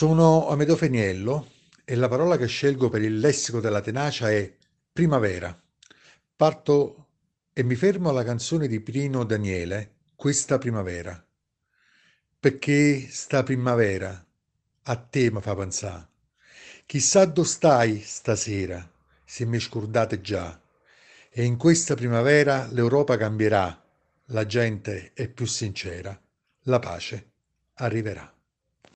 Sono Amedeo Feniello e la parola che scelgo per il lessico della tenacia è primavera. Parto e mi fermo alla canzone di Prino Daniele, Questa primavera. Perché sta primavera a te mi fa pensare. Chissà dove stai stasera, se mi scordate già. E in questa primavera l'Europa cambierà, la gente è più sincera, la pace arriverà.